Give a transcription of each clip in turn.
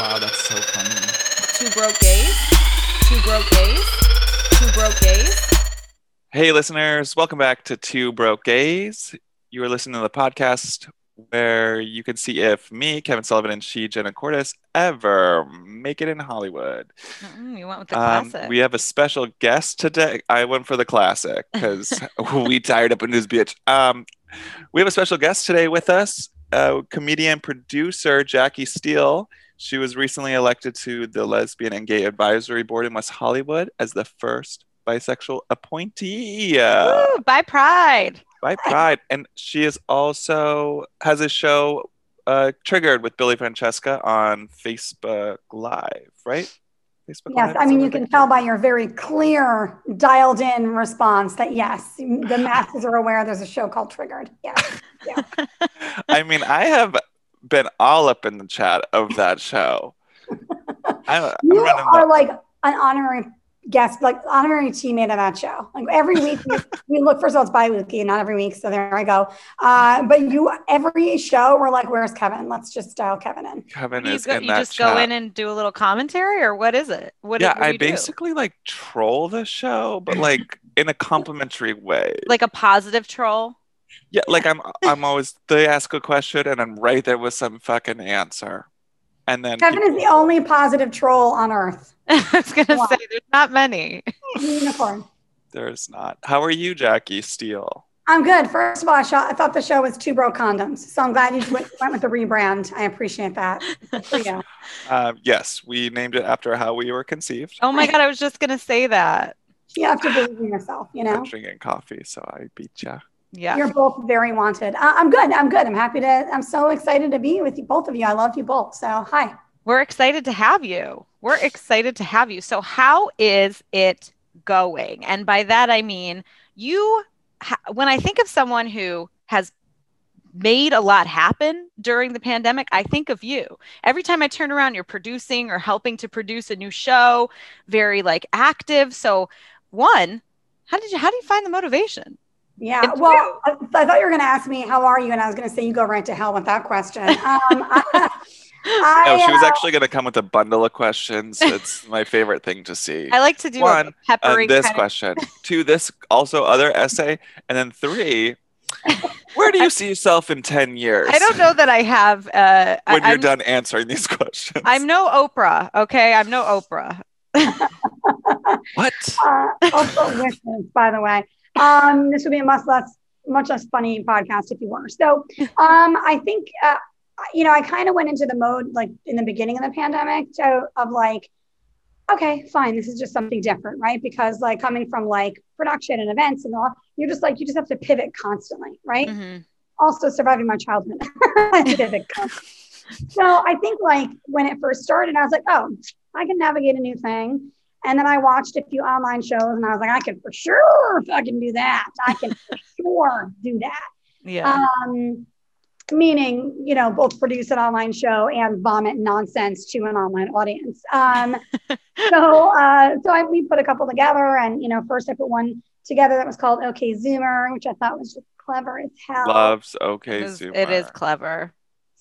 Wow, that's so funny. Two broke gays. Two broke gays. Two broke gays. Hey, listeners, welcome back to Two Broke Gays. You are listening to the podcast where you can see if me, Kevin Sullivan, and she, Jenna Cordes, ever make it in Hollywood. Mm, you went with the Um, classic. we have a special guest today. I went for the classic because we tired up in this bitch. Um, we have a special guest today with us, uh, comedian producer Jackie Steele. She was recently elected to the Lesbian and Gay Advisory Board in West Hollywood as the first bisexual appointee Woo, Bi Pride. Bi Pride, and she is also has a show uh, triggered with Billy Francesca on Facebook Live, right? Facebook Yes, Live, I mean, you can tell by your very clear, dialed in response that yes, the masses are aware there's a show called Triggered. Yeah. yeah. I mean, I have been all up in the chat of that show. I'm, I'm You are the, like an honorary guest, like honorary teammate of that show. Like every week we, we look, first of all, it's bi-weekly, not every week. So there I go. Uh, but you, every show, we're like, where's Kevin? Let's just dial Kevin in. Kevin You, is go, in you that just chat. go in and do a little commentary, or what is it? What, yeah, what I you do? basically like troll the show, but like in a complimentary way. like a positive troll. Yeah, like I'm I'm always they ask a question and I'm right there with some fucking answer. And then Kevin is the only positive troll on earth. I was gonna Wow. say there's not many. Unicorn. there's not. How are you, Jackie Steele? I'm good. First of all, I, shot, I thought the show was Two Bro Condoms. So I'm glad you went, went with the rebrand. I appreciate that. Good for you. Um, yes, we named it after how we were conceived. Oh my god, I was just gonna say that. You have to believe in yourself, you know? I'm drinking coffee, so I beat ya. Yeah. You're both very wanted. I- I'm good. I'm good. I'm happy to. I'm so excited to be with you, both of you. I love you both. So hi. We're excited to have you. We're excited to have you. So, how is it going? And by that, I mean, you, ha- when I think of someone who has made a lot happen during the pandemic, I think of you. Every time I turn around, you're producing or helping to produce a new show, very like active. So, one, how did you, how do you find the motivation? Yeah. And Well, I, I thought you were going to ask me how are you, and I was going to say you go right to hell with that question. Um, I, I, No, she was uh, actually going to come with a bundle of questions. It's my favorite thing to see. I like to do One, a peppery Uh, this kind of- question. Two, this also other essay. And then three, where do you see yourself in 10 years? I don't know that I have. Uh, I- When you're I'm- done answering these questions. I'm no Oprah, okay? I'm no Oprah. What? uh, also wishes, by the way. Um, this would be a much less, much less funny podcast if you were. So, um, I think, uh, you know, I kind of went into the mode like in the beginning of the pandemic so, of like, okay, fine, this is just something different, right? Because like coming from like production and events and all, you're just like you just have to pivot constantly, right? Mhm. also surviving my childhood. Cup. so I think like when it first started, I was like, oh, I can navigate a new thing. And then I watched a few online shows and I was like, I can for sure fucking do that. I can for sure do that. Yeah. Um, meaning, you know, both produce an online show and vomit nonsense to an online audience. Um, so, uh, so I, we put a couple together and, you know, first I put one together that was called OK Zoomer, which I thought was just clever as hell Loves okay it, is, Zoomer. it is clever.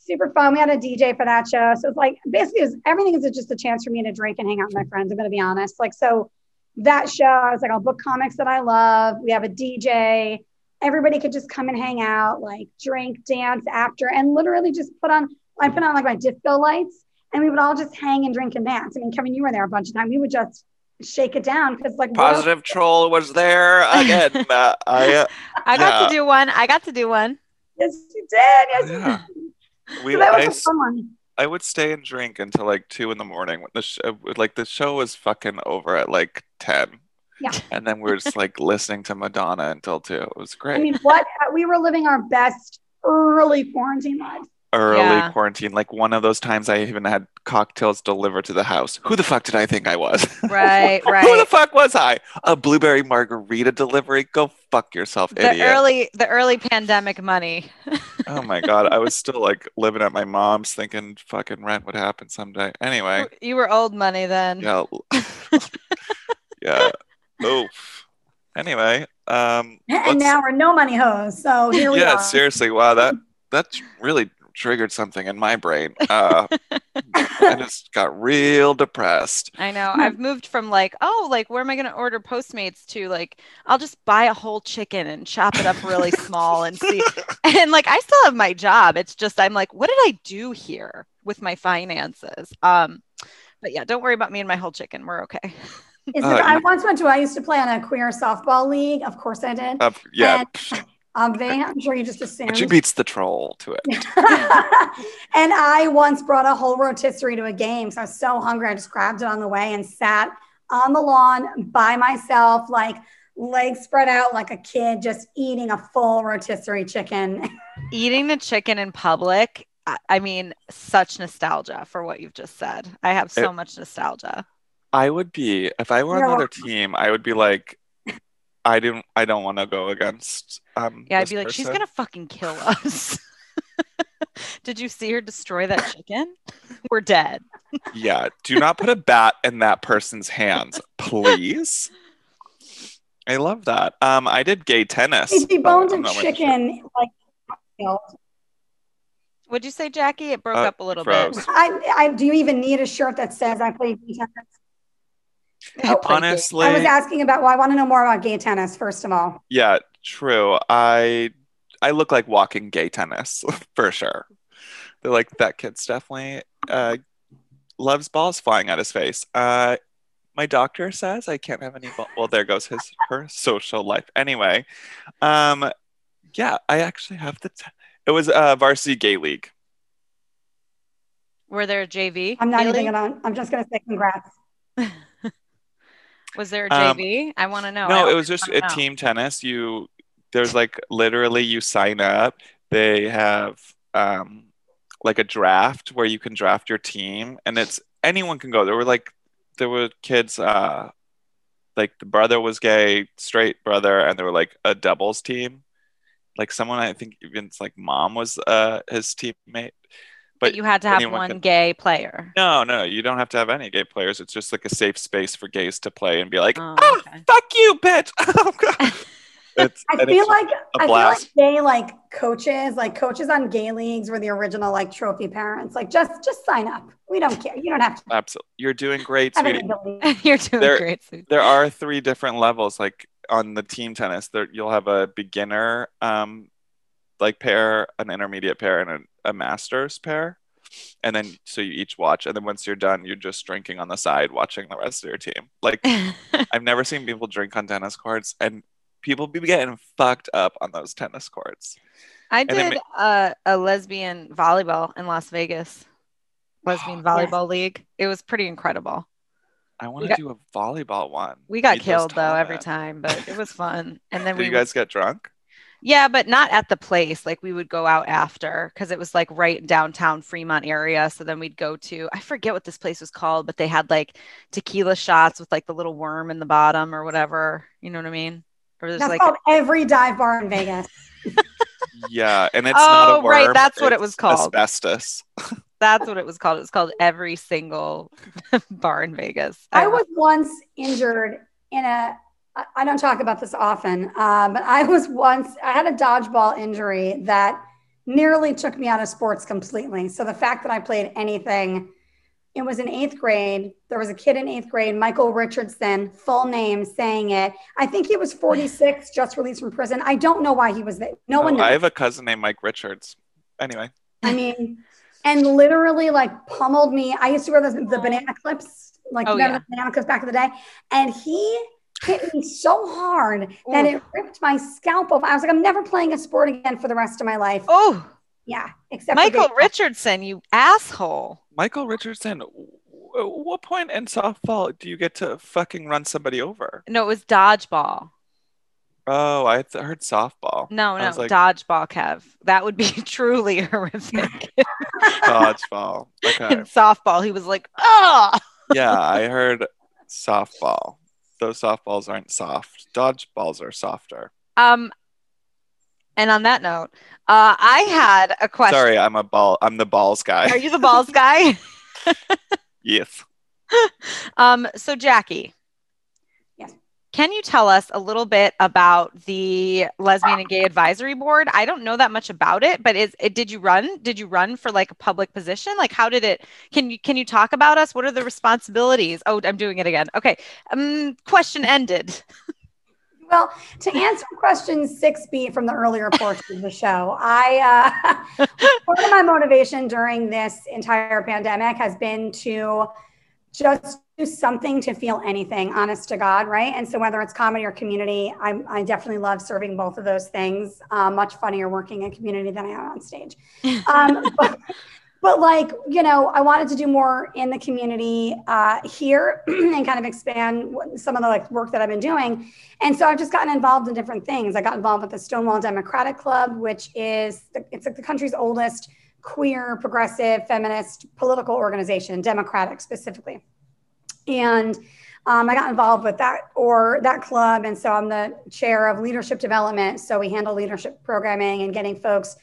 Super fun. We had a DJ for that show. So it's like basically it was, everything is just a chance for me to drink and hang out with my friends. I'm gonna be honest. Like so that show, I was like, I'll book comics that I love. We have a DJ. Everybody could just come and hang out, like drink, dance after, and literally just put on I put on like my disco lights and we would all just hang and drink and dance. I mean, Kevin, you were there a bunch of times. We would just shake it down because like what Positive troll was there again. Uh, I, uh, I got Yeah. to do one. I got to do one. Yes, you did. Yes, Yeah. We, So that I, was a s- fun one. I would stay and drink until like two in the morning. When the sh- uh, like the show was fucking over at like ten. Yeah. And then we were just like listening to Madonna until two. It was great. I mean, what we were living our best early quarantine lives. Early Yeah. quarantine, like one of those times I even had cocktails delivered to the house. Who the fuck did I think I was? Right, right. Who the fuck was I? A blueberry margarita delivery? Go fuck yourself, The idiot. early the early pandemic money. Oh my god, I was still like living at my mom's thinking fucking rent would happen someday. Anyway, You were old money then. yeah. yeah. Oof. Anyway, um And now we're no money hoes. So here we yeah, are. seriously, wow, that that really triggered something in my brain. Uh I just got real depressed. I know. I've moved from like, oh, like where am I going to order Postmates to like, I'll just buy a whole chicken and chop it up really small and see. And like, I still have my job. It's just I'm like, what did I do here with my finances? Um, but yeah, don't worry about me and my whole chicken. We're okay. Is Uh, I once went to, I used to play on a queer softball league. Of course I did. Uh, yeah, And- Um, they, I'm sure you just assumed. but she beats the troll to it. and I once brought a whole rotisserie to a game. So I was so hungry. I just grabbed it on the way and sat on the lawn by myself, like legs spread out like a kid, just eating a full rotisserie chicken. Eating the chicken in public. I- I mean, such nostalgia for what you've just said. I have so It- much nostalgia. I would be if I were You're another team. I would be like, I didn't. I don't want to go against. Um, Yeah, I'd this be like, she's gonna fucking kill us. Did you see her destroy that chicken? We're dead. Yeah, do not put a bat in that person's hands, please. I love that. Um, I did gay tennis. He but deboned I'm a not really sure. chicken like killed. What'd you say, Jackie? It broke Uh, up a little froze. bit. I, I do you even need a shirt that says I play gay tennis? Nope. Honestly, I was asking about well, I want to know more about gay tennis, first of all. yeah, true. I I look like walking gay tennis for sure. They're like that kid's definitely uh, loves balls flying at his face. Uh, my doctor says I can't have any ball. Well, there goes his her social life. Anyway, um, yeah, I actually have the. T- it was uh, varsity gay league. Were there a JV? I'm not even gonna I'm just gonna say congrats. Was there a Um, JV? I want to know. No, it was just a know. team tennis. You there's like literally you sign up. They have um like a draft where you can draft your team and it's anyone can go. There were like there were kids uh like the brother was gay, straight brother, and there were like a doubles team. Like someone I think even like mom was uh his teammate. But you had to have one can- gay player. No, no, you don't have to have any gay players. It's just like a safe space for gays to play and be like, Oh, oh, okay. fuck you, bitch. Oh, God. It's, I feel it's like I feel blast. like they like coaches, like coaches on gay leagues were the original like trophy parents. Like just just sign up. We don't care. You don't have to absolutely. You're doing great, have sweetie. You're doing There- great. Sue. There are three different levels. Like on the team tennis, there you'll have a beginner, um, like pair, an intermediate pair, and a, a masters pair. And then so you each watch, and then once you're done, you're just drinking on the side, watching the rest of your team. Like I've never seen people drink on tennis courts, and people be getting fucked up on those tennis courts. I then did uh, a lesbian volleyball in Las Vegas. Lesbian volleyball league. It was pretty incredible. I want to do a volleyball one. We got those killed though every time, but it was fun. And then we you guys get drunk? Yeah, but not at the place. Like we would go out after because it was like right downtown Fremont area. So then we'd go to I forget what this place was called, but they had like tequila shots with like the little worm in the bottom or whatever. You know what I mean? Or there's That's like called every dive bar in Vegas. Yeah, and it's not a Oh, right, worm, that's what it was called. Asbestos. that's what it was called. It was called every single bar in Vegas. I was once injured in a. I- I don't talk about this often, uh, but I was once. I had a dodgeball injury that nearly took me out of sports completely. So the fact that I played anything, it was in eighth grade. There was a kid in eighth grade, Michael Richardson, full name, saying it. I think he was 46, just released from prison. I don't know why he was there. No one Oh, knows. I have a cousin named Mike Richards. Anyway, I mean, and literally like pummeled me. I used to wear the, the banana clips, like Oh, yeah. the banana clips back in the day. And he hit me so hard that Ooh. it ripped my scalp off. I was like, I'm never playing a sport again for the rest of my life. Oh, Yeah, except Michael baseball. Richardson, you asshole. Michael Richardson. w- What point in softball do you get to fucking run somebody over? No, it was dodgeball. Oh, I th- heard softball. No, no, like- dodgeball, Kev. That would be truly horrific. Dodgeball. Okay. In softball, he was like, oh. Yeah, I heard softball. Those softballs aren't soft. Dodgeballs are softer. Um, and on that note, uh, I had a question. Sorry, I'm a ball. I'm the balls guy. Are you the balls guy? yes. um, so Jackie. Can you tell us a little bit about the lesbian and gay advisory board? I don't know that much about it but is it did you run did you run for like a public position? Like how did it can you can you talk about us? What are the responsibilities? Oh i'm doing it again. Okay um question ended. Well, to answer question 6B from the earlier portion of the show, I uh, part of my motivation during this entire pandemic has been to just do something to feel anything, honest to God, right? And so whether it's comedy or community, I, I definitely love serving both of those things. Uh, much funnier working in community than I am on stage. Um, but, but like you know i wanted to do more in the community uh, here and kind of expand some of the like work that i've been doing and so i've just gotten involved in different things i got involved with the stonewall democratic club which is the, it's like the country's oldest queer progressive feminist political organization democratic specifically and um, I got involved with that or that club. And so I'm the chair of leadership development. So we handle leadership programming and getting folks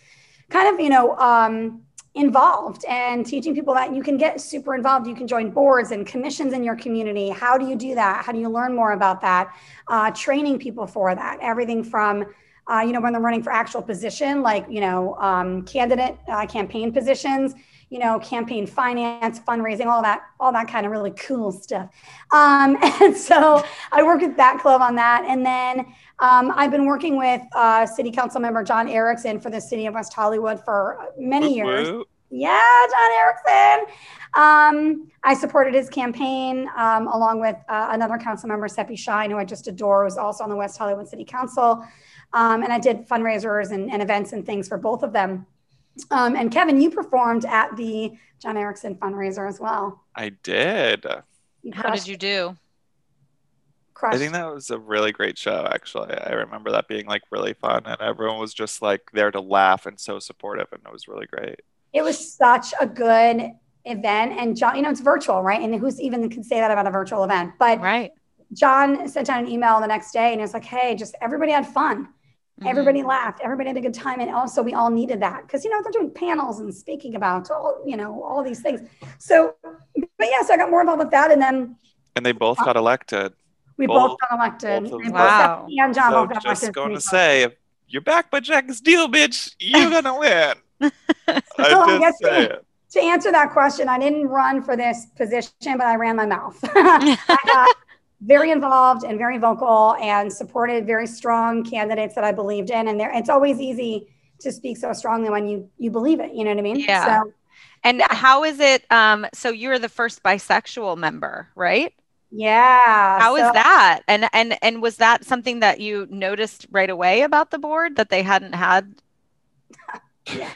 kind of, you know, um, involved and teaching people that you can get super involved. You can join boards and commissions in your community. How do you do that? How do you learn more about that? Uh, training people for that. Everything from uh, you know when they're running for actual position, like you know um, candidate uh, campaign positions. You know, campaign finance, fundraising, all that, all that kind of really cool stuff. Um, and so I worked with that club on that, and then um, I've been working with uh, City Council member John Erickson for the City of West Hollywood for many years. Yeah, John Erickson. Um, I supported his campaign um, along with uh, another council member, Sepi Shyne, who I just adore, who's also on the West Hollywood City Council. Um, and I did fundraisers and, and, events and things for both of them. Um, and Kevin, you performed at the John Erickson fundraiser as well. I did. How did you do? crushed. I think that was a really great show. Actually, I remember that being like really fun, and everyone was just like there to laugh and so supportive, and it was really great. It was such a good event, and John, you know, it's virtual, right? And who's even can say that about a virtual event? But right. John sent out an email the next day, and it was like, "Hey, just everybody had fun." Mm-hmm. Everybody laughed. Everybody had a good time, and also we all needed that because you know they're doing panels and speaking about all you know all these things. So, but yes, yeah, so I got more involved with that, and then and they both got elected. We both, both got elected. Both wow. and John so both got just going to say, if you're back by Jack Steele, bitch, you're gonna win. I so just say to, to answer that question, I didn't run for this position, but I ran my mouth. I got very involved and very vocal and supported very strong candidates that I believed in. And there, it's always easy to speak so strongly when you you believe it. You know what I mean? Yeah. So, and yeah. how is it? Um, so you're the first bisexual member, right? Yeah. How so, is that? And and and was that something that you noticed right away about the board that they hadn't had? yeah.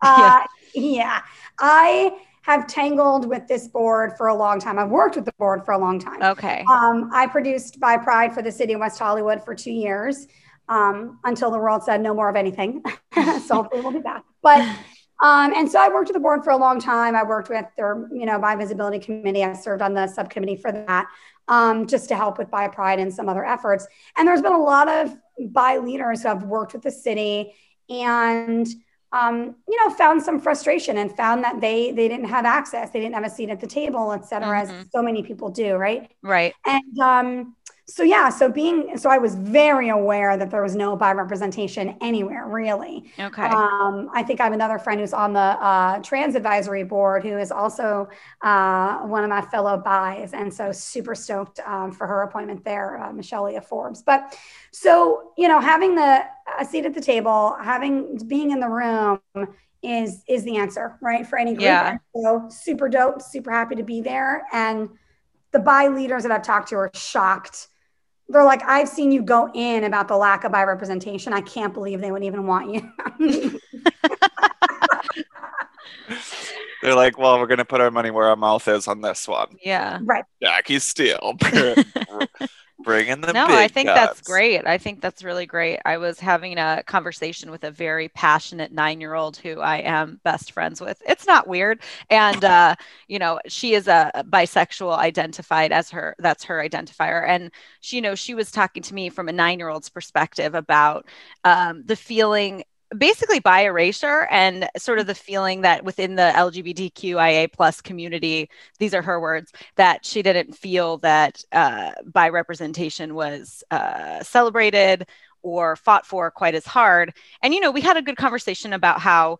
Uh, yeah. I have tangled with this board for a long time. I've worked with the board for a long time. Okay. Um, I produced Bi Pride for the city of West Hollywood for two years um, until the world said no more of anything. so hopefully we'll be back. But um, and so I worked with the board for a long time. I worked with their, you know, Bi Visibility Committee. I served on the subcommittee for that, um, just to help with Bi Pride and some other efforts. And there's been a lot of Bi leaders who have worked with the city and, um, you know, found some frustration and found that they they didn't have access, they didn't have a seat at the table, et cetera, mm-hmm. as so many people do, right? Right. And um, so yeah so being so i was very aware that there was no bi representation anywhere really. Okay. Um, i think i have another friend who's on the uh, trans advisory board who is also uh, one of my fellow bis and so super stoked um, for her appointment there uh, michelle leah forbes. But so you know having the a seat at the table having being in the room is is the answer right for any group. Yeah. so super dope super happy to be there. And the bi leaders that I've talked to are shocked they're like, I've seen you go in about the lack of bi representation. I can't believe they would even want you. They're like, well, we're going to put our money where our mouth is on this one. Yeah. Right. Jackie Steele. Bring in the no i think guns. that's great. I think that's really great. I was having a conversation with a very passionate nine year old who i am best friends with. It's not weird. And uh, you know she is a bisexual identified as her that's her identifier. And she you know she was talking to me from a nine year old's perspective about um, the feeling basically bi erasure and sort of the feeling that within the LGBTQIA plus community, these are her words, that she didn't feel that uh, bi representation was uh, celebrated or fought for quite as hard. And you know, we had a good conversation about how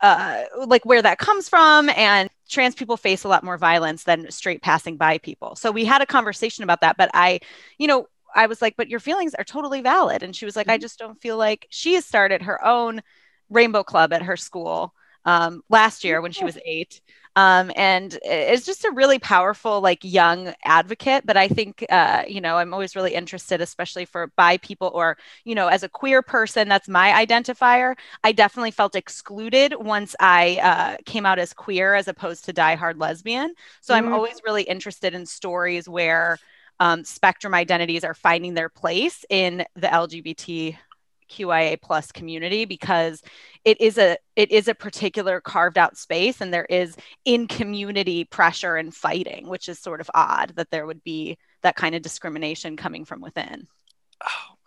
uh, like where that comes from and trans people face a lot more violence than straight passing bi people so we had a conversation about that but i you know I was like, but your feelings are totally valid. And she was like, mm-hmm. I just don't feel like she has started her own rainbow club at her school um, last year when she was eight. Um, and it's just a really powerful, like young advocate. But I think, uh, you know, I'm always really interested, especially for bi people or, you know, as a queer person, that's my identifier. I definitely felt excluded once I uh, came out as queer as opposed to die-hard lesbian. So mm-hmm. I'm always really interested in stories where um, spectrum identities are finding their place in the LGBTQIA plus community because it is a it is a particular carved out space and there is in community pressure and fighting, which is sort of odd that there would be that kind of discrimination coming from within.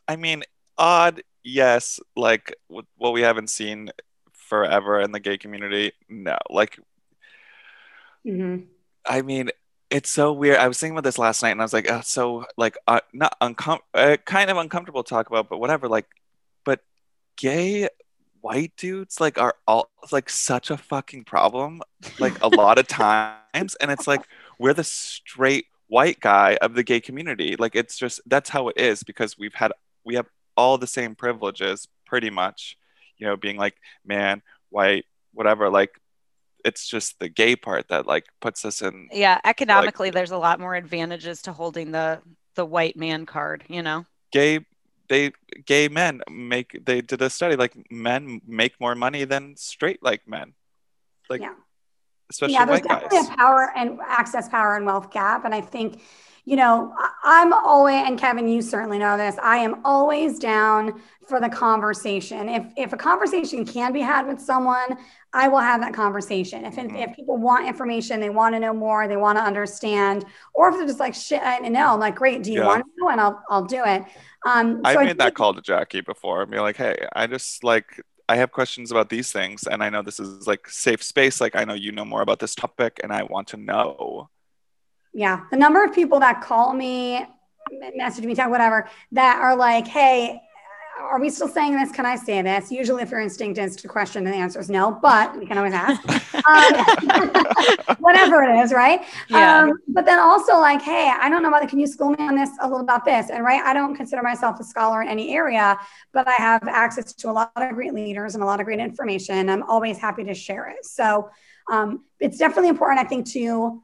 I mean, odd, yes. Like what we haven't seen forever in the gay community, no. Like, mm-hmm. I mean, it's so weird. I was thinking about this last night, and I was like, oh, so like uh, not uncom uh, kind of uncomfortable to talk about, but whatever. Like, but gay white dudes like are all like such a fucking problem, like a lot of times, and it's like we're the straight white guy of the gay community. Like, it's just that's how it is because we've had we have all the same privileges pretty much, you know, being like man, white, whatever. Like it's just the gay part that like puts us in yeah economically like, there's a lot more advantages to holding the the white man card you know? Gay they gay men make they did a study like men make more money than straight like men. Like yeah. especially yeah there's definitely guys. a power and access power and wealth gap and i think you know, I'm always, and Kevin, you certainly know this, I am always down for the conversation. If, if a conversation can be had with someone, I will have that conversation. If, mm-hmm. if people want information, they want to know more, they want to understand, or if they're just like, shit, I know, I'm like, great, do you yeah. want to know? And I'll, I'll do it. Um, I made I that call to Jackie before. Be like, hey, I just like, I have questions about these things, and I know this is like safe space. Like, I know you know more about this topic, and I want to know yeah. The number of people that call me, message me, talk, whatever, that are like, hey, are we still saying this? Can I say this? Usually, if your instinct is to question, the answer is no, but we can always ask. um, whatever it is, right? Yeah. Um, but then also, like, hey, I don't know about it. Can you school me on this a little about this? And right, I don't consider myself a scholar in any area, but I have access to a lot of great leaders and a lot of great information. I'm always happy to share it. So um, it's definitely important, I think, to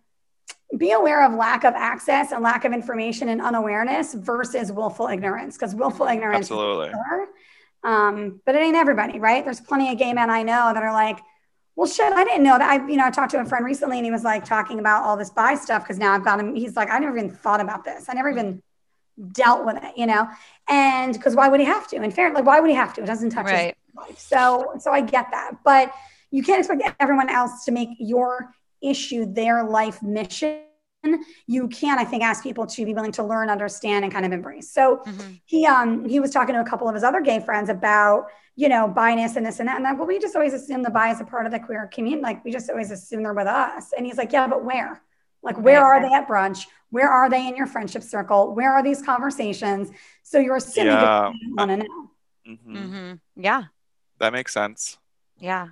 be aware of lack of access and lack of information and unawareness versus willful ignorance because willful ignorance absolutely. um, but it ain't everybody right? There's plenty of gay men i know that are like well shit i didn't know that. I you know i talked to a friend recently and he was like talking about all this bi stuff because now i've got him he's like i never even thought about this. I never even dealt with it you know? And because why would he have to? And fair like why would he have to? It doesn't touch right. his life. So so i get that. But you can't expect everyone else to make your issue their life mission you can i think ask people to be willing to learn understand and kind of embrace. So mm-hmm. he um he was talking to a couple of his other gay friends about you know bias and this and that and that well we just always assume the bias a part of the queer community like we just always assume they're with us. And he's like yeah but where? Like where are they at brunch? Where are they in your friendship circle? Where are these conversations? So you're assuming yeah. you want to know. Mm-hmm. Mm-hmm. yeah. That makes sense. Yeah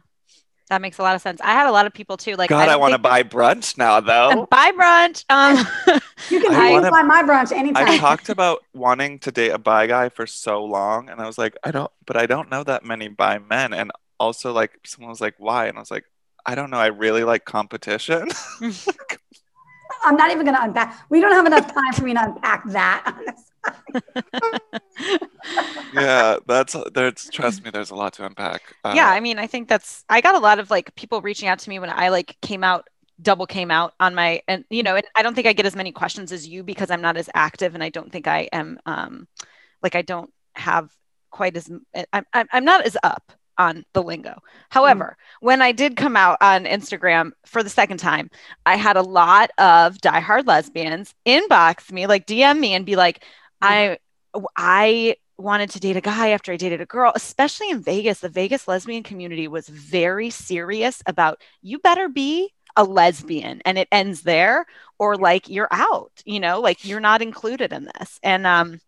that makes a lot of sense. I had a lot of people too. Like, God, I, I want to buy brunch now, though. Buy brunch. Um, you can I, buy my brunch anytime. I talked about wanting to date a bi guy for so long, and I was like, I don't, but I don't know that many bi men. And also, like, someone was like, why? And I was like, I don't know. I really like competition. I'm not even going to unpack. We don't have enough time for me to unpack that. yeah, that's there's trust me, there's a lot to unpack. Uh, yeah, I mean, I think that's I got a lot of like people reaching out to me when I like came out double came out on my and you know and i don't think i get as many questions as you because i'm not as active and i don't think i am um like i don't have quite as i'm, I'm not as up on the lingo. However, mm. when I did come out on Instagram for the second time, I had a lot of diehard lesbians inbox me, like DM me and be like, I I wanted to date a guy after I dated a girl, especially in Vegas. The Vegas lesbian community was very serious about you better be a lesbian and it ends there or like you're out, you know, like you're not included in this. And um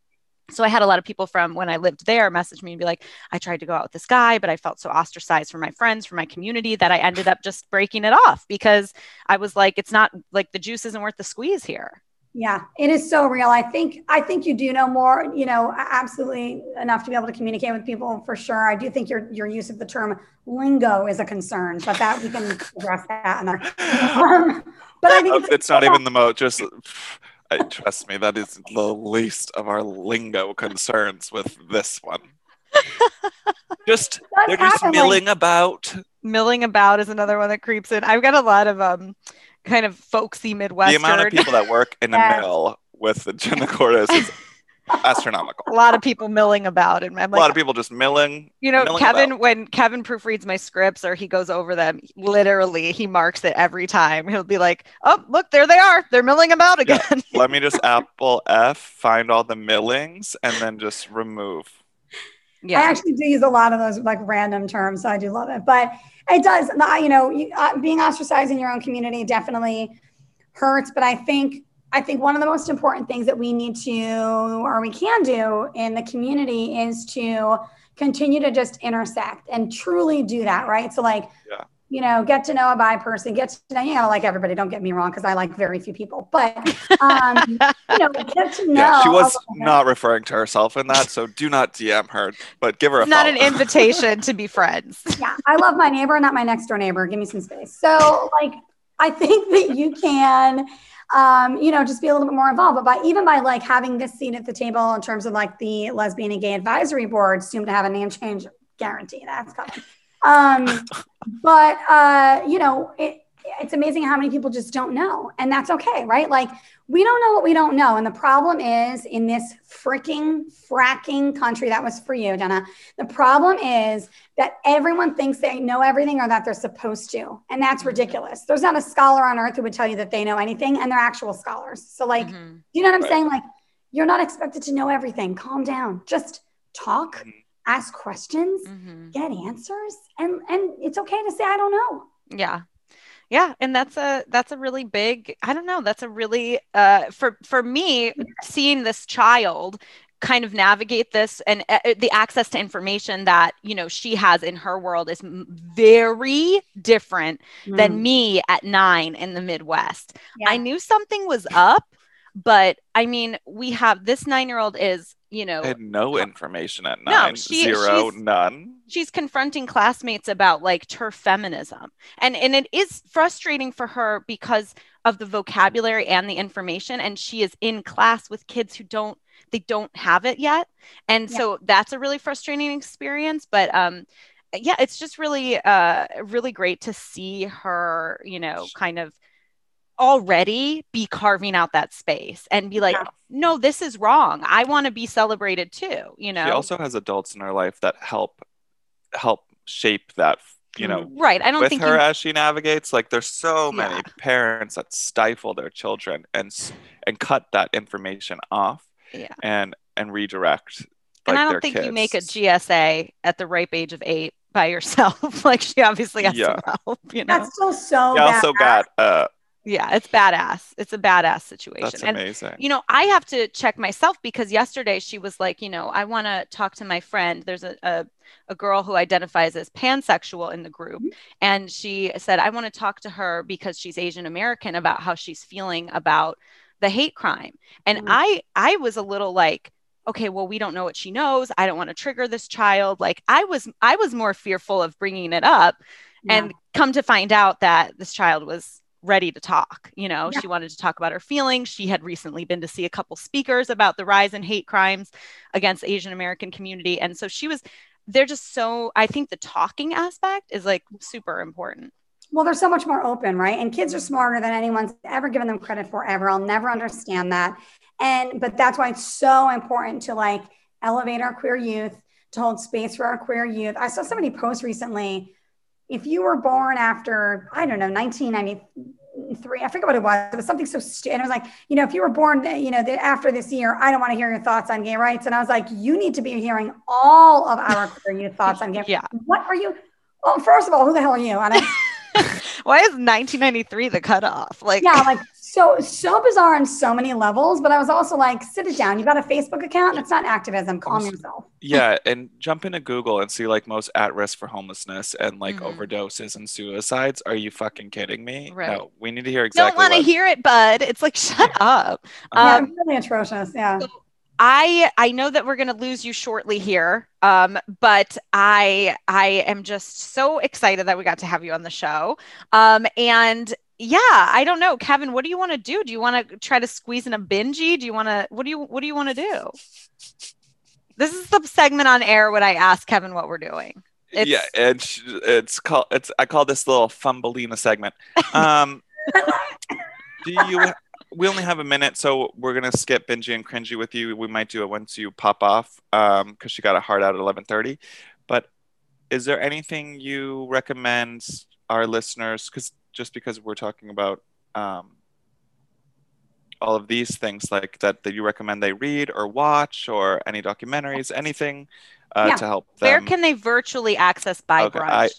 so I had a lot of people from when I lived there message me and be like, I tried to go out with this guy, but I felt so ostracized from my friends, from my community that I ended up just breaking it off because I was like, it's not like the juice isn't worth the squeeze here. Yeah, it is so real. I think I think you do know more, you know, absolutely enough to be able to communicate with people for sure. I do think your your use of the term lingo is a concern, but that we can address that. In um, but I think it's not even the most. Just I, trust me, that is the least of our lingo concerns with this one. just they're just milling about. Milling about is another one that creeps in. I've got a lot of um kind of folksy Midwestern. The amount of people that work in a yes. mill with the Jenna Cordes is astronomical. A lot of people milling about, and I'm like, a lot of people just milling. You know, milling Kevin, about. when Kevin proofreads my scripts or he goes over them, literally he marks it every time. He'll be like, "Oh, look, there they are. They're milling about again." Yeah. Let me just Apple F find all the millings and then just remove. Yeah, I actually do use a lot of those like random terms, so I do love it. But it does, you know, uh, being ostracized in your own community definitely hurts. But I think I think one of the most important things that we need to or we can do in the community is to continue to just intersect and truly do that, right? So like yeah you know, get to know a bi person, get to know, you know, like everybody, don't get me wrong, because I like very few people, but, um, you know, get to know. Yeah, she was not referring to herself in that. So do not DM her, but give her a Not follow. an invitation to be friends. Yeah. I love my neighbor, not my next door neighbor. Give me some space. So like, I think that you can, um, you know, just be a little bit more involved. But by even by like having this seat at the table in terms of like the lesbian and gay advisory board, soon to have a name change guarantee. That's coming. Um, but uh, you know, it, it's amazing how many people just don't know, and that's okay, right? Like we don't know what we don't know, and the problem is in this freaking fracking country that was for you, Jenna. The problem is that everyone thinks they know everything or that they're supposed to, and that's ridiculous. There's not a scholar on earth who would tell you that they know anything, and they're actual scholars. So, like, mm-hmm. you know what I'm right. saying? Like, you're not expected to know everything. Calm down. Just talk. Mm-hmm ask questions, mm-hmm. get answers, and and it's okay to say I don't know. Yeah. Yeah, and that's a that's a really big I don't know, that's a really uh for for me seeing this child kind of navigate this and uh, the access to information that you know she has in her world is very different mm. than me at 9 in the Midwest. Yeah. I knew something was up but I mean, we have this 9-year-old is you know I had no information at nine no, she, zero none. she's confronting classmates about like TERF feminism. And and it is frustrating for her because of the vocabulary and the information and she is in class with kids who don't they don't have it yet. And yeah. so that's a really frustrating experience but um yeah it's just really uh really great to see her you know kind of already be carving out that space and be like, yeah. no, this is wrong. I want to be celebrated too. You know, she also has adults in her life that help help shape that you know mm, right i don't with think her you... as she navigates like there's so many yeah. parents that stifle their children and and cut that information off yeah. and and redirect like, and i don't think kids. you make a gsa at the ripe age of eight by yourself like she obviously has yeah. some help you know that's still so she also got uh yeah, it's badass. It's a badass situation. That's amazing. And, you know, I have to check myself because yesterday she was like, you know, I want to talk to my friend. There's a, a, a, girl who identifies as pansexual in the group. Mm-hmm. And she said, I want to talk to her because she's Asian American about how she's feeling about the hate crime. And mm-hmm. I I was a little like, okay, well, we don't know what she knows. I don't want to trigger this child. Like I was I was more fearful of bringing it up yeah. and come to find out that this child was ready to talk. You know, yeah. she wanted to talk about her feelings. She had recently been to see a couple speakers about the rise in hate crimes against Asian American community. And so she was, they're just so, I think the talking aspect is like super important. Well, they're so much more open, right? And kids are smarter than anyone's ever given them credit for ever. I'll never understand that. And, but that's why it's so important to like elevate our queer youth, to hold space for our queer youth. I saw somebody post recently if you were born after, I don't know, 1990, three. I forget what it was. It was something so stupid. And it was like, you know, if you were born, uh, you know, after this year, I don't want to hear your thoughts on gay rights. And I was like, you need to be hearing all of our queer youth thoughts on gay. Rights. Yeah. What are you? Well, first of all, who the hell are you? And I, Why is 1993 the cutoff? Like, yeah, like so so bizarre on so many levels. But I was also like, sit it down. you've got a Facebook account. That's not activism. Calm yourself. Yeah, and jump into Google and see like most at risk for homelessness and like Mhm. overdoses and suicides. Are you fucking kidding me? Right. No, we need to hear exactly. I don't want to what- hear it, bud. It's like, shut up. yeah, Um, it's really atrocious. Yeah. I I know that we're going to lose you shortly here, um, but I I am just so excited that we got to have you on the show. Um, and yeah, I don't know, Kevin. What do you want to do? Do you want to try to squeeze in a bingey? Do you want to? What do you What do you want to do? This is the segment on air when I ask Kevin what we're doing. It's- yeah, it's it's called it's I call this little fumbleina segment. Um, do you? We only have a minute, so we're gonna skip bingey and Cringy with you. We might do it once you pop off, um, because she got a heart out at eleven thirty. But is there anything you recommend our listeners? Because just because we're talking about um, all of these things, like that, that you recommend they read or watch, or any documentaries, anything uh, Yeah. to help Where can they virtually access by Okay, brunch? I-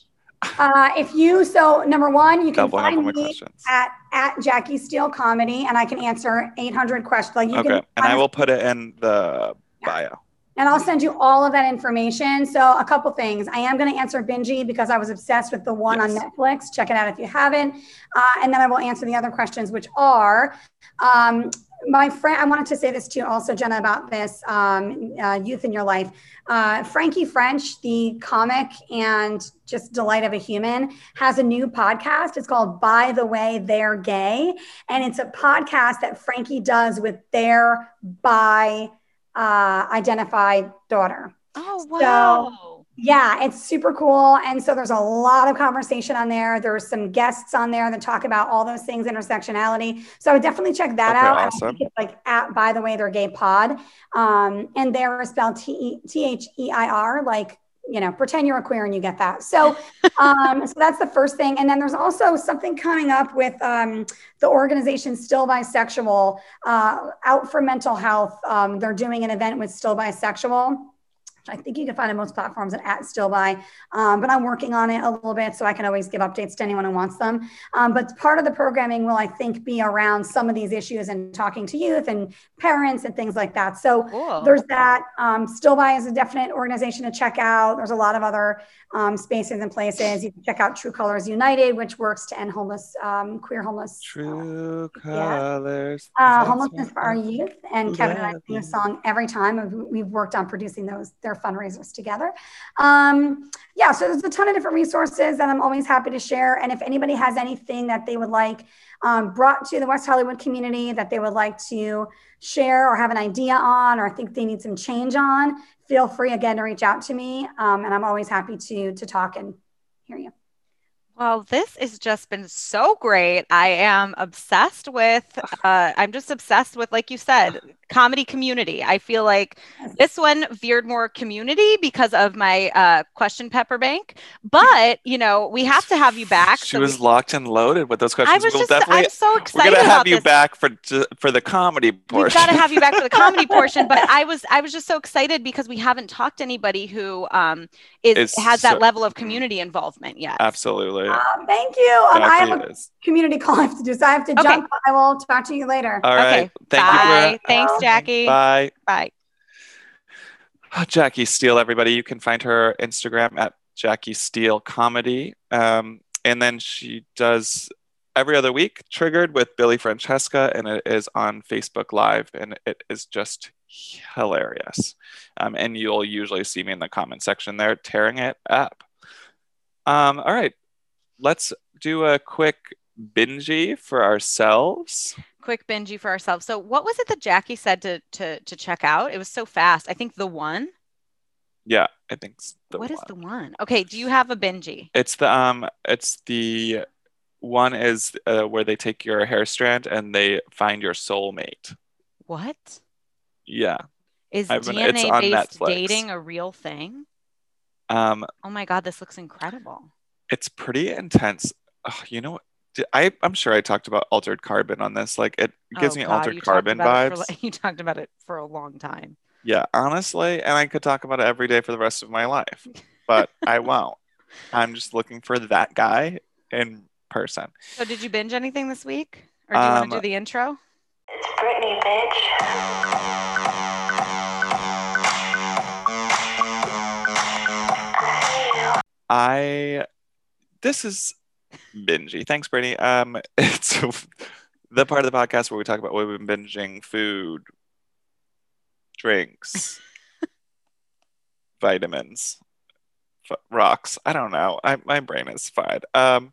Uh, if you so number one, you can Doubling up on find my me questions. at at Jackie Steele Comedy, and I can answer 800 questions. Like you Okay, can, and I will put it in the Yeah. bio. And I'll send you all of that information. So a couple things. I am going to answer bingey because I was obsessed with the one on Netflix. Check it out if you haven't. Uh, and then I will answer the other questions, which are. Um, my friend, I wanted to say this to you also Jenna, about this um, uh, youth in your life. Uh, Frankie French, the comic and just delight of a human, has a new podcast. It's called By the Way They're Gay, and it's a podcast that Frankie does with their bi uh, identified daughter. Oh So- wow! Yeah, it's super cool. And so there's a lot of conversation on there. There's some guests on there that talk about all those things, intersectionality. So I would definitely check that Okay, out. And I awesome. think it's like at by the way, they're gay pod. Um, and they're spelled T T H E I R, like you know, pretend you're a queer and you get that. So um, so that's the first thing. And then there's also something coming up with um, the organization Still Bisexual, uh, out for mental health. Um, they're doing an event with Still Bisexual. I think you can find on most platforms at, at still by, um, but I'm working on it a little bit so I can always give updates to anyone who wants them. Um, but part of the programming will, I think, be around some of these issues and talking to youth and parents and things like that. So Cool. there's that. Um, still by is a definite organization to check out. There's a lot of other um, spaces and places. You can check out True Colors United, which works to end homeless, um, queer homeless. True Yeah. colors. Uh, homelessness for our youth, and Kevin and I sing a song every time. We've- We've worked on producing those their fundraisers together. Um, yeah, so there's a ton of different resources that I'm always happy to share. And if anybody has anything that they would like um, brought to the West Hollywood community that they would like to share or have an idea on, or think they need some change on, feel free again to reach out to me. Um, and I'm always happy to to talk and hear you. Well, this has just been so great. I am obsessed with, uh, I'm just obsessed with, like you said, comedy community. I feel like this one veered more community because of my uh, question pepper bank. But, you know, we have to have you back. She so was we- locked and loaded with those questions. I was we'll just, I'm so excited. we're gonna have you this. back for for the comedy portion. We've got to have you back for the comedy portion. But I was, I was just so excited because we haven't talked to anybody who um, is Is has that level of community involvement yet. Absolutely. Uh, thank you. Um, I have a community call I have to do, so I have to Okay. jump. I will talk to you later. All right. Okay, Thank Bye. you Thanks, Bye. Jackie. for bye. Bye. Jackie Steele, everybody. You can find her Instagram at Jackie Steele Comedy. Um, and then she does every other week Triggered with Billy Francesca, and it is on Facebook Live, and it is just hilarious. Um, and you'll usually see me in the comment section there tearing it up. Um, all right, let's do a quick bingey for ourselves. quick bingey for ourselves. So what was it that Jackie said to to to check out? It was so fast. I think the one. Yeah, I think What is one. the one? Okay, do you have a bingey? It's the um, it's the one is uh, where they take your hair strand and they find your soulmate. What Yeah. is I've been- DNA on based Netflix. dating a real thing? Um, Oh my god, this looks incredible. It's pretty intense. Ugh, you know, what? d- I I'm sure I talked about altered carbon on this. Like it gives Oh, me God, altered you talked carbon about it vibes. for, like- you talked about it for a long time. Yeah, honestly, and I could talk about it every day for the rest of my life, but I won't. I'm just looking for that guy in person. So, did you binge anything this week, or do you want Um, to do the intro? It's Brittany, bitch. I this is bingey. Thanks, Brittany. Um, it's the part of the podcast where we talk about what we've been binging: food, drinks, vitamins, f- rocks. I don't know. I, my brain is fried. Um,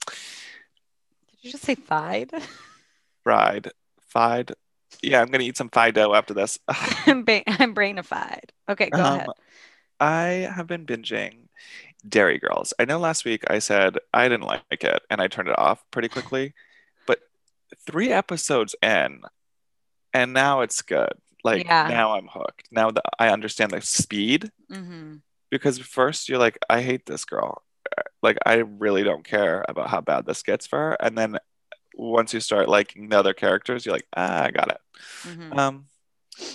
Did you just say Fide? fried, fried. Yeah, I'm gonna eat some Fido after this. I'm, ba- I'm brainified. Okay, go Um, ahead. I have been binging Derry Girls. I know last week I said I didn't like it and I turned it off pretty quickly, but three episodes in, and now it's good. Like Yeah. now I'm hooked. Now that I understand the speed, hmm because first you're like, I hate this girl. Like I really don't care about how bad this gets for her, and then once you start liking the other characters, you're like, ah, I got it. hmm Um,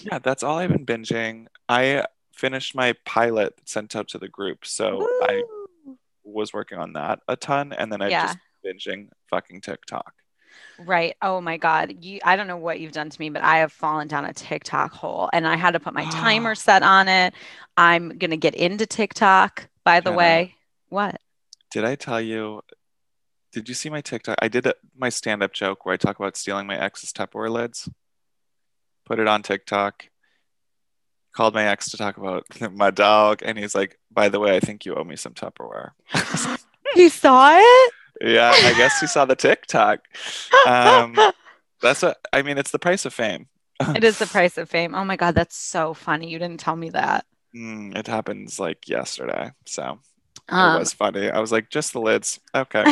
yeah, that's all I've been binging. I finished my pilot sent out to the group, so I was working on that a ton, and then I Yeah. just binging fucking TikTok. Right. Oh my God. You I don't know what you've done to me, but I have fallen down a TikTok hole and I had to put my timer set on it. I'm gonna get into TikTok, by the Jenna. way. What? Did I tell you? Did you see my TikTok? I did a, my stand-up joke where I talk about stealing my ex's Tupperware lids. Put it on TikTok. Called my ex to talk about my dog, and he's like, "By the way, I think you owe me some Tupperware." You saw it? yeah, I guess he saw the TikTok. Um, That's what I mean. It's the price of fame. it is the price of fame. Oh my God, that's so funny. You didn't tell me that. Mm, it happens like yesterday, so it Um, was funny. I was like, just the lids. Okay.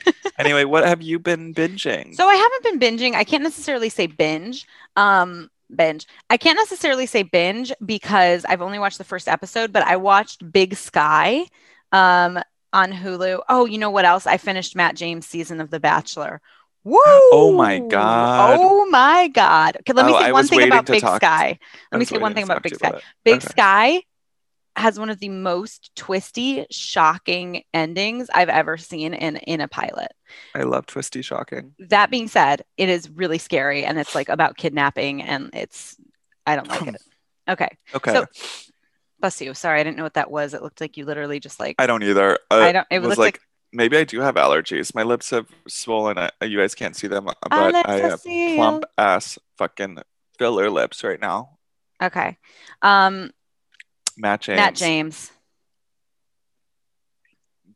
anyway, what have you been binging? So I haven't been binging. I can't necessarily say binge. Um, binge. I can't necessarily say binge because I've only watched the first episode, but I watched Big Sky um on Hulu. Oh, you know what else? I finished Matt James' season of The Bachelor. Woo! Oh my God. Oh my God. Okay, let me Oh, say one thing about Big Sky. Let me say one thing about Big Sky. Big Sky has one of the most twisty, shocking endings I've ever seen in in a pilot. I love twisty shocking. That being said, it is really scary and it's like about kidnapping and it's I don't like it. Okay. Okay. So bless you. Sorry, I didn't know what that was. It looked like you literally just like I don't either. Uh, I don't it was like, like, maybe I do have allergies. My lips have swollen. Uh, You guys can't see them, but I have plump ass fucking filler lips right now. Okay. Um Matt James. Matt James.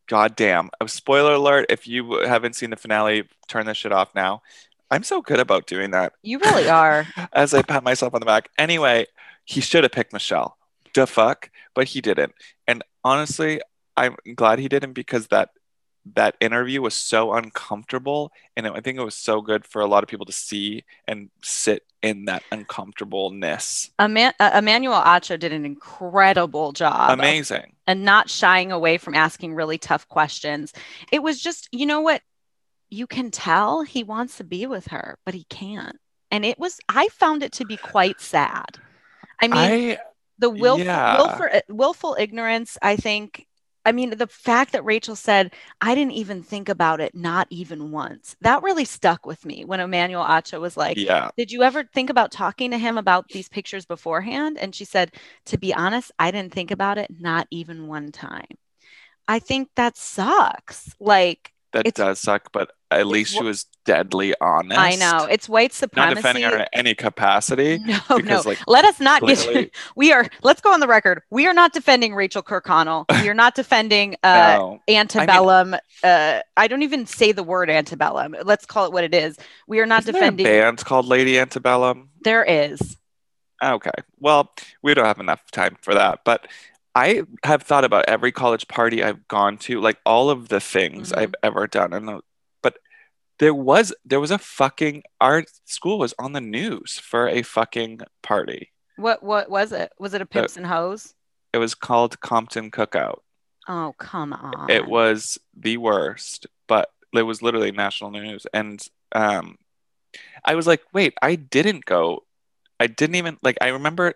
God damn. A spoiler alert. If you haven't seen the finale, turn this shit off now. I'm so good about doing that. You really are. As I pat myself on the back. Anyway, he should have picked Michelle. The fuck, but he didn't. And honestly, I'm glad he didn't because that that interview was so uncomfortable, and I think it was so good for a lot of people to see and sit in that uncomfortableness. Eman- uh, Emmanuel Acho did an incredible job of- Amazing. and not shying away from asking really tough questions. It was just, you know what? You can tell he wants to be with her, but he can't. And it was, I found it to be quite sad. I mean, I the willful, yeah. willful, willful ignorance, I think. I mean, the fact that Rachel said, I didn't even think about it, not even once, that really stuck with me when Emmanuel Acho was like, yeah. did you ever think about talking to him about these pictures beforehand? And she said, To be honest, I didn't think about it, not even one time. I think that sucks. Like, That does suck, but at least she was deadly honest. I know it's white supremacy. Not defending her in any capacity. No, no. like, Let us not clearly- get. We are. Let's go on the record. We are not defending Rachel Kirkconnell. We are not defending uh, no. antebellum. uh, I don't even say the word antebellum. Let's call it what it is. We are not Isn't there defending. a band called Lady Antebellum. There is. Okay. Well, we don't have enough time for that. But I have thought about every college party I've gone to, like all of the things Mhm. I've ever done. And there was there was a fucking our school was on the news for a fucking party. What? What was it? Was it a pimps and hoes? It was called Compton Cookout. Oh, come on. It was the worst, but it was literally national news, and um, I was like, wait, I didn't go. I didn't even like. I remember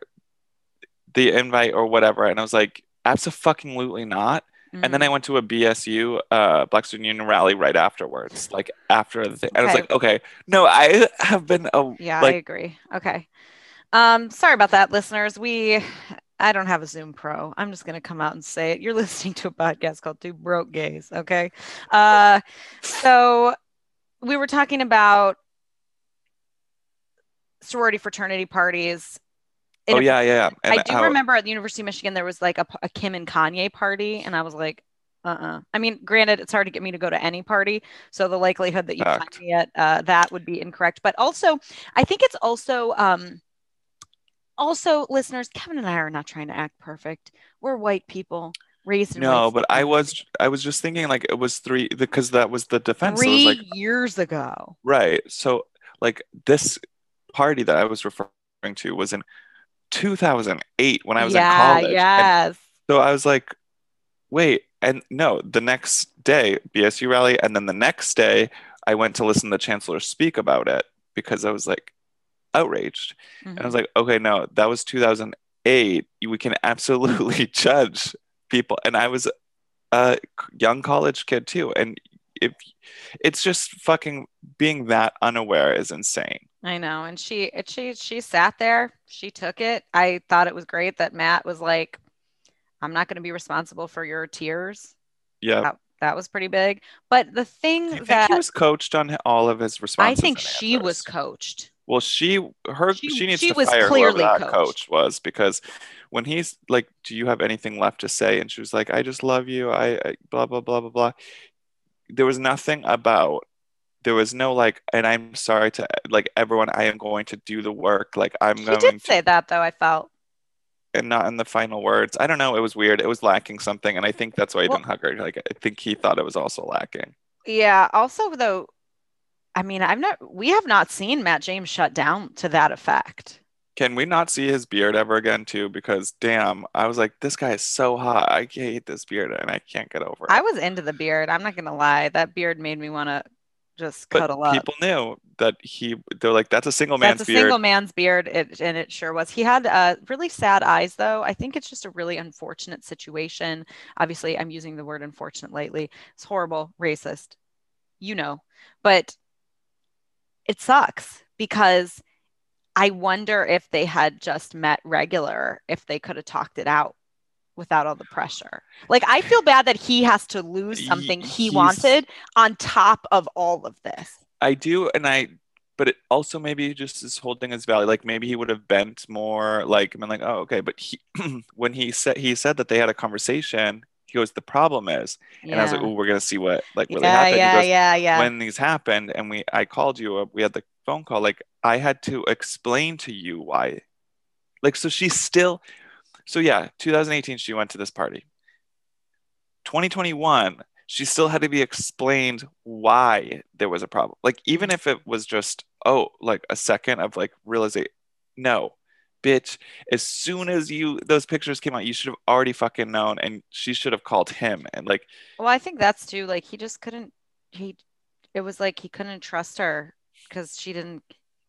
the invite or whatever, and I was like, absolutely not. And then I went to a BSU uh, Black Student Union rally right afterwards, like after the thing. I was like, okay, no, I have been a Yeah, I agree. Okay. Um, sorry about that, listeners. We I don't have a Zoom Pro. I'm just gonna come out and say it. You're listening to a podcast called Two Broke Gays. Okay. Uh so we were talking about sorority fraternity parties. Oh a yeah, yeah, yeah. And I do how- remember at the University of Michigan there was like a, a Kim and Kanye party, and I was like, uh-uh. I mean, granted, it's hard to get me to go to any party, so the likelihood that you find Fact. me at uh, that would be incorrect. But also, I think it's also um, also listeners. Kevin and I are not trying to act perfect. We're white people raised in No, white but I was. I was just thinking like it was three because that was the defense. Three was like years ago. right. So like this party that I was referring to was in 2008 when I was yeah, in college. And yes. so I was like, wait, and no, the next day BSU rally, and then the next day I went to listen to the chancellor speak about it because I was like outraged. And I was mm-hmm. like, okay, no, that was 2008. We can absolutely judge people. And I was a young college kid too. And if it's just fucking being that unaware is insane. I know. And she she she sat there. She took it. I thought it was great that Matt was like, I'm not going to be responsible for your tears. Yeah. That, that was pretty big. But the thing Do you think that he was coached on all of his responses. I think she was coached. Well, she her She- she, needs she to was fire clearly whoever that coached. coach was because when he's like, "Do you have anything left to say?" and she was like, "I just love you." I, I blah blah blah blah blah. There was nothing about. There was no like, and I'm sorry to like everyone. I am going to do the work. Like I'm She going did to, say that though, I felt. and not in the final words. I don't know. It was weird. It was lacking something, and I think that's why he Well- didn't hug her. Like I think he thought it was also lacking. Yeah. Also, though, I mean, I've not we have not seen Matt James shut down to that effect. Can we not see his beard ever again too? Because damn, I was like, this guy is so hot. I hate this beard, and I can't get over it. I was into the beard. I'm not gonna lie. That beard made me want to just but cuddle up. people knew that he. They're like, that's a single man's. That's a beard. single man's beard, it, and it sure was. He had uh, really sad eyes, though. I think it's just a really unfortunate situation. Obviously, I'm using the word unfortunate lightly. It's horrible, racist, you know, but it sucks because I wonder if they had just met regular, if they could have talked it out without all the pressure. Like, I feel bad that he has to lose something he he's- wanted on top of all of this. I do, and I. But it also maybe just is holding his value. Like maybe he would have bent more. Like been like, oh, okay. But he, when he said he said that they had a conversation, he goes, the problem is, and I was like, oh, we're gonna see what like really yeah, happened. Yeah, goes, yeah, yeah. when these happened and we I called you up, we had the phone call, like I had to explain to you why. Like so she's still so yeah, 2018 she went to this party. 2021, she still had to be explained why there was a problem. Like even if it was just, oh, like a second of like realization. No. Bitch, as soon as you those pictures came out, you should have already fucking known and she should have called him and like Well, I think that's too like he just couldn't he it was like he couldn't trust her because she didn't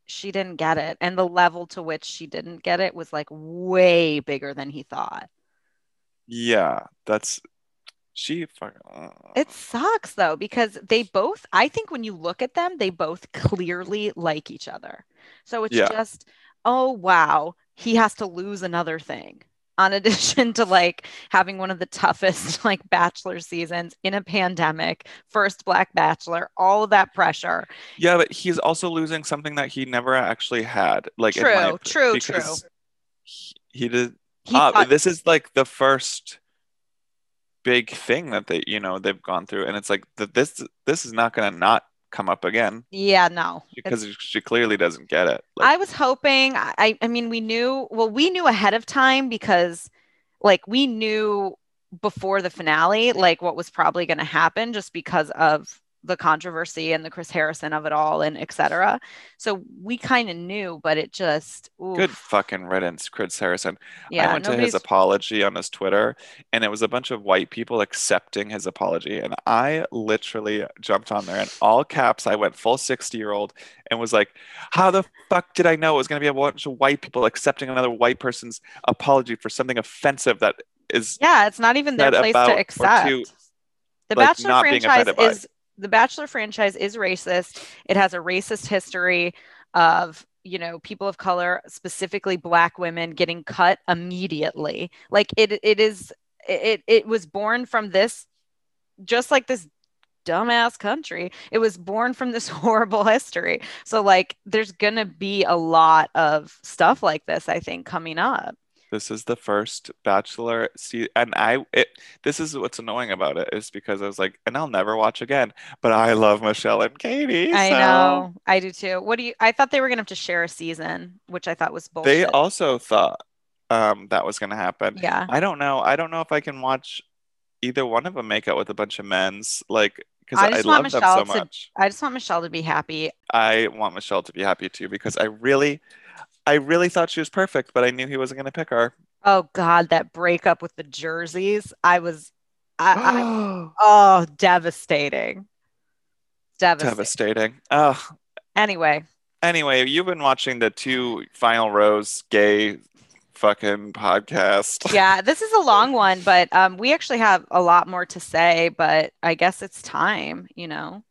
she didn't get it and the level to which she didn't get it was like way bigger than he thought. yeah, that's she fucking uh, It sucks though because they both I think when you look at them they both clearly like each other. So it's Yeah. just oh wow, he has to lose another thing. On addition to like having one of the toughest like bachelor seasons in a pandemic, first black bachelor, all of that pressure. Yeah, but he's also losing something that he never actually had. Like True, my opinion, true, He, he did. He uh, thought- this is like the first big thing that they, you know, they've gone through, and it's like that. This this is not going to not come up again yeah, no. because she clearly doesn't get it. I was hoping I I mean we knew well we knew ahead of time because like we knew before the finale like what was probably going to happen just because of the controversy and the Chris Harrison of it all and etc. So we kind of knew, but it just oof. Good fucking riddance, Chris Harrison. Yeah, I went to his apology on his Twitter, and it was a bunch of white people accepting his apology. And I literally jumped on there in all caps. I went full 60 year old and was like, How the fuck did I know it was going to be a bunch of white people accepting another white person's apology for something offensive that is yeah, it's not even their place to accept. to, the like, Bachelor not being franchise is the Bachelor franchise is racist. It has a racist history of you know people of color, specifically Black women, getting cut immediately. Like it, it is. It it was born from this, just like this dumbass country. It was born from this horrible history. So like, there's gonna be a lot of stuff like this. I think coming up. This is the first Bachelor see, and I. It, this is what's annoying about it is because I was like, and I'll never watch again. But I love Michelle and Katie. I so know. I do too. What do you? I thought they were gonna have to share a season, which I thought was bullshit. They also thought um, that was going to happen. yeah. I don't know. I don't know if I can watch either one of them make out with a bunch of men's, like because I I, just love want them Michelle so to- much. I just want Michelle to be happy. I want Michelle to be happy too because I really, I really thought she was perfect, but I knew he wasn't going to pick her. Oh God, that breakup with the jerseys. I was, I, I oh, devastating. Devastating. Devastating. Oh, Anyway, anyway, you've been watching the two final rows gay fucking podcast. yeah, this is a long one, but um, we actually have a lot more to say. But I guess it's time, you know.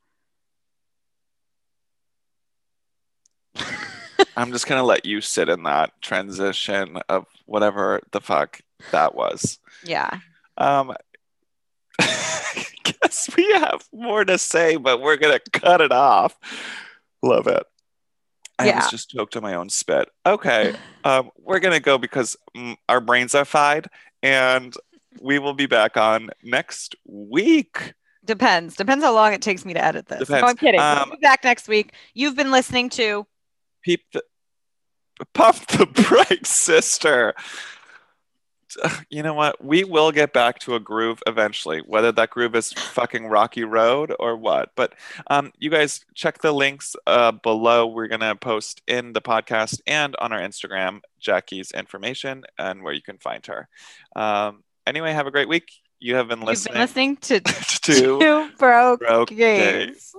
I'm just gonna let you sit in that transition of whatever the fuck that was. Yeah. Um, guess we have more to say, but we're gonna cut it off. Love it. I Yeah. was just choked on my own spit. Okay, um, we're gonna go because mm, our brains are fried, and we will be back on next week. Depends. Depends how long it takes me to edit this. No, I'm kidding. Um, we'll be back next week. You've been listening to Peep the Puff the Bright Sister. You know what? We will get back to a groove eventually, whether that groove is fucking Rocky Road or what. But um, you guys check the links uh, below. We're going to post in the podcast and on our Instagram Jackie's information and where you can find her. Um, anyway, have a great week. You have been listening, been listening to to Two Broke Broke Gays. Gays.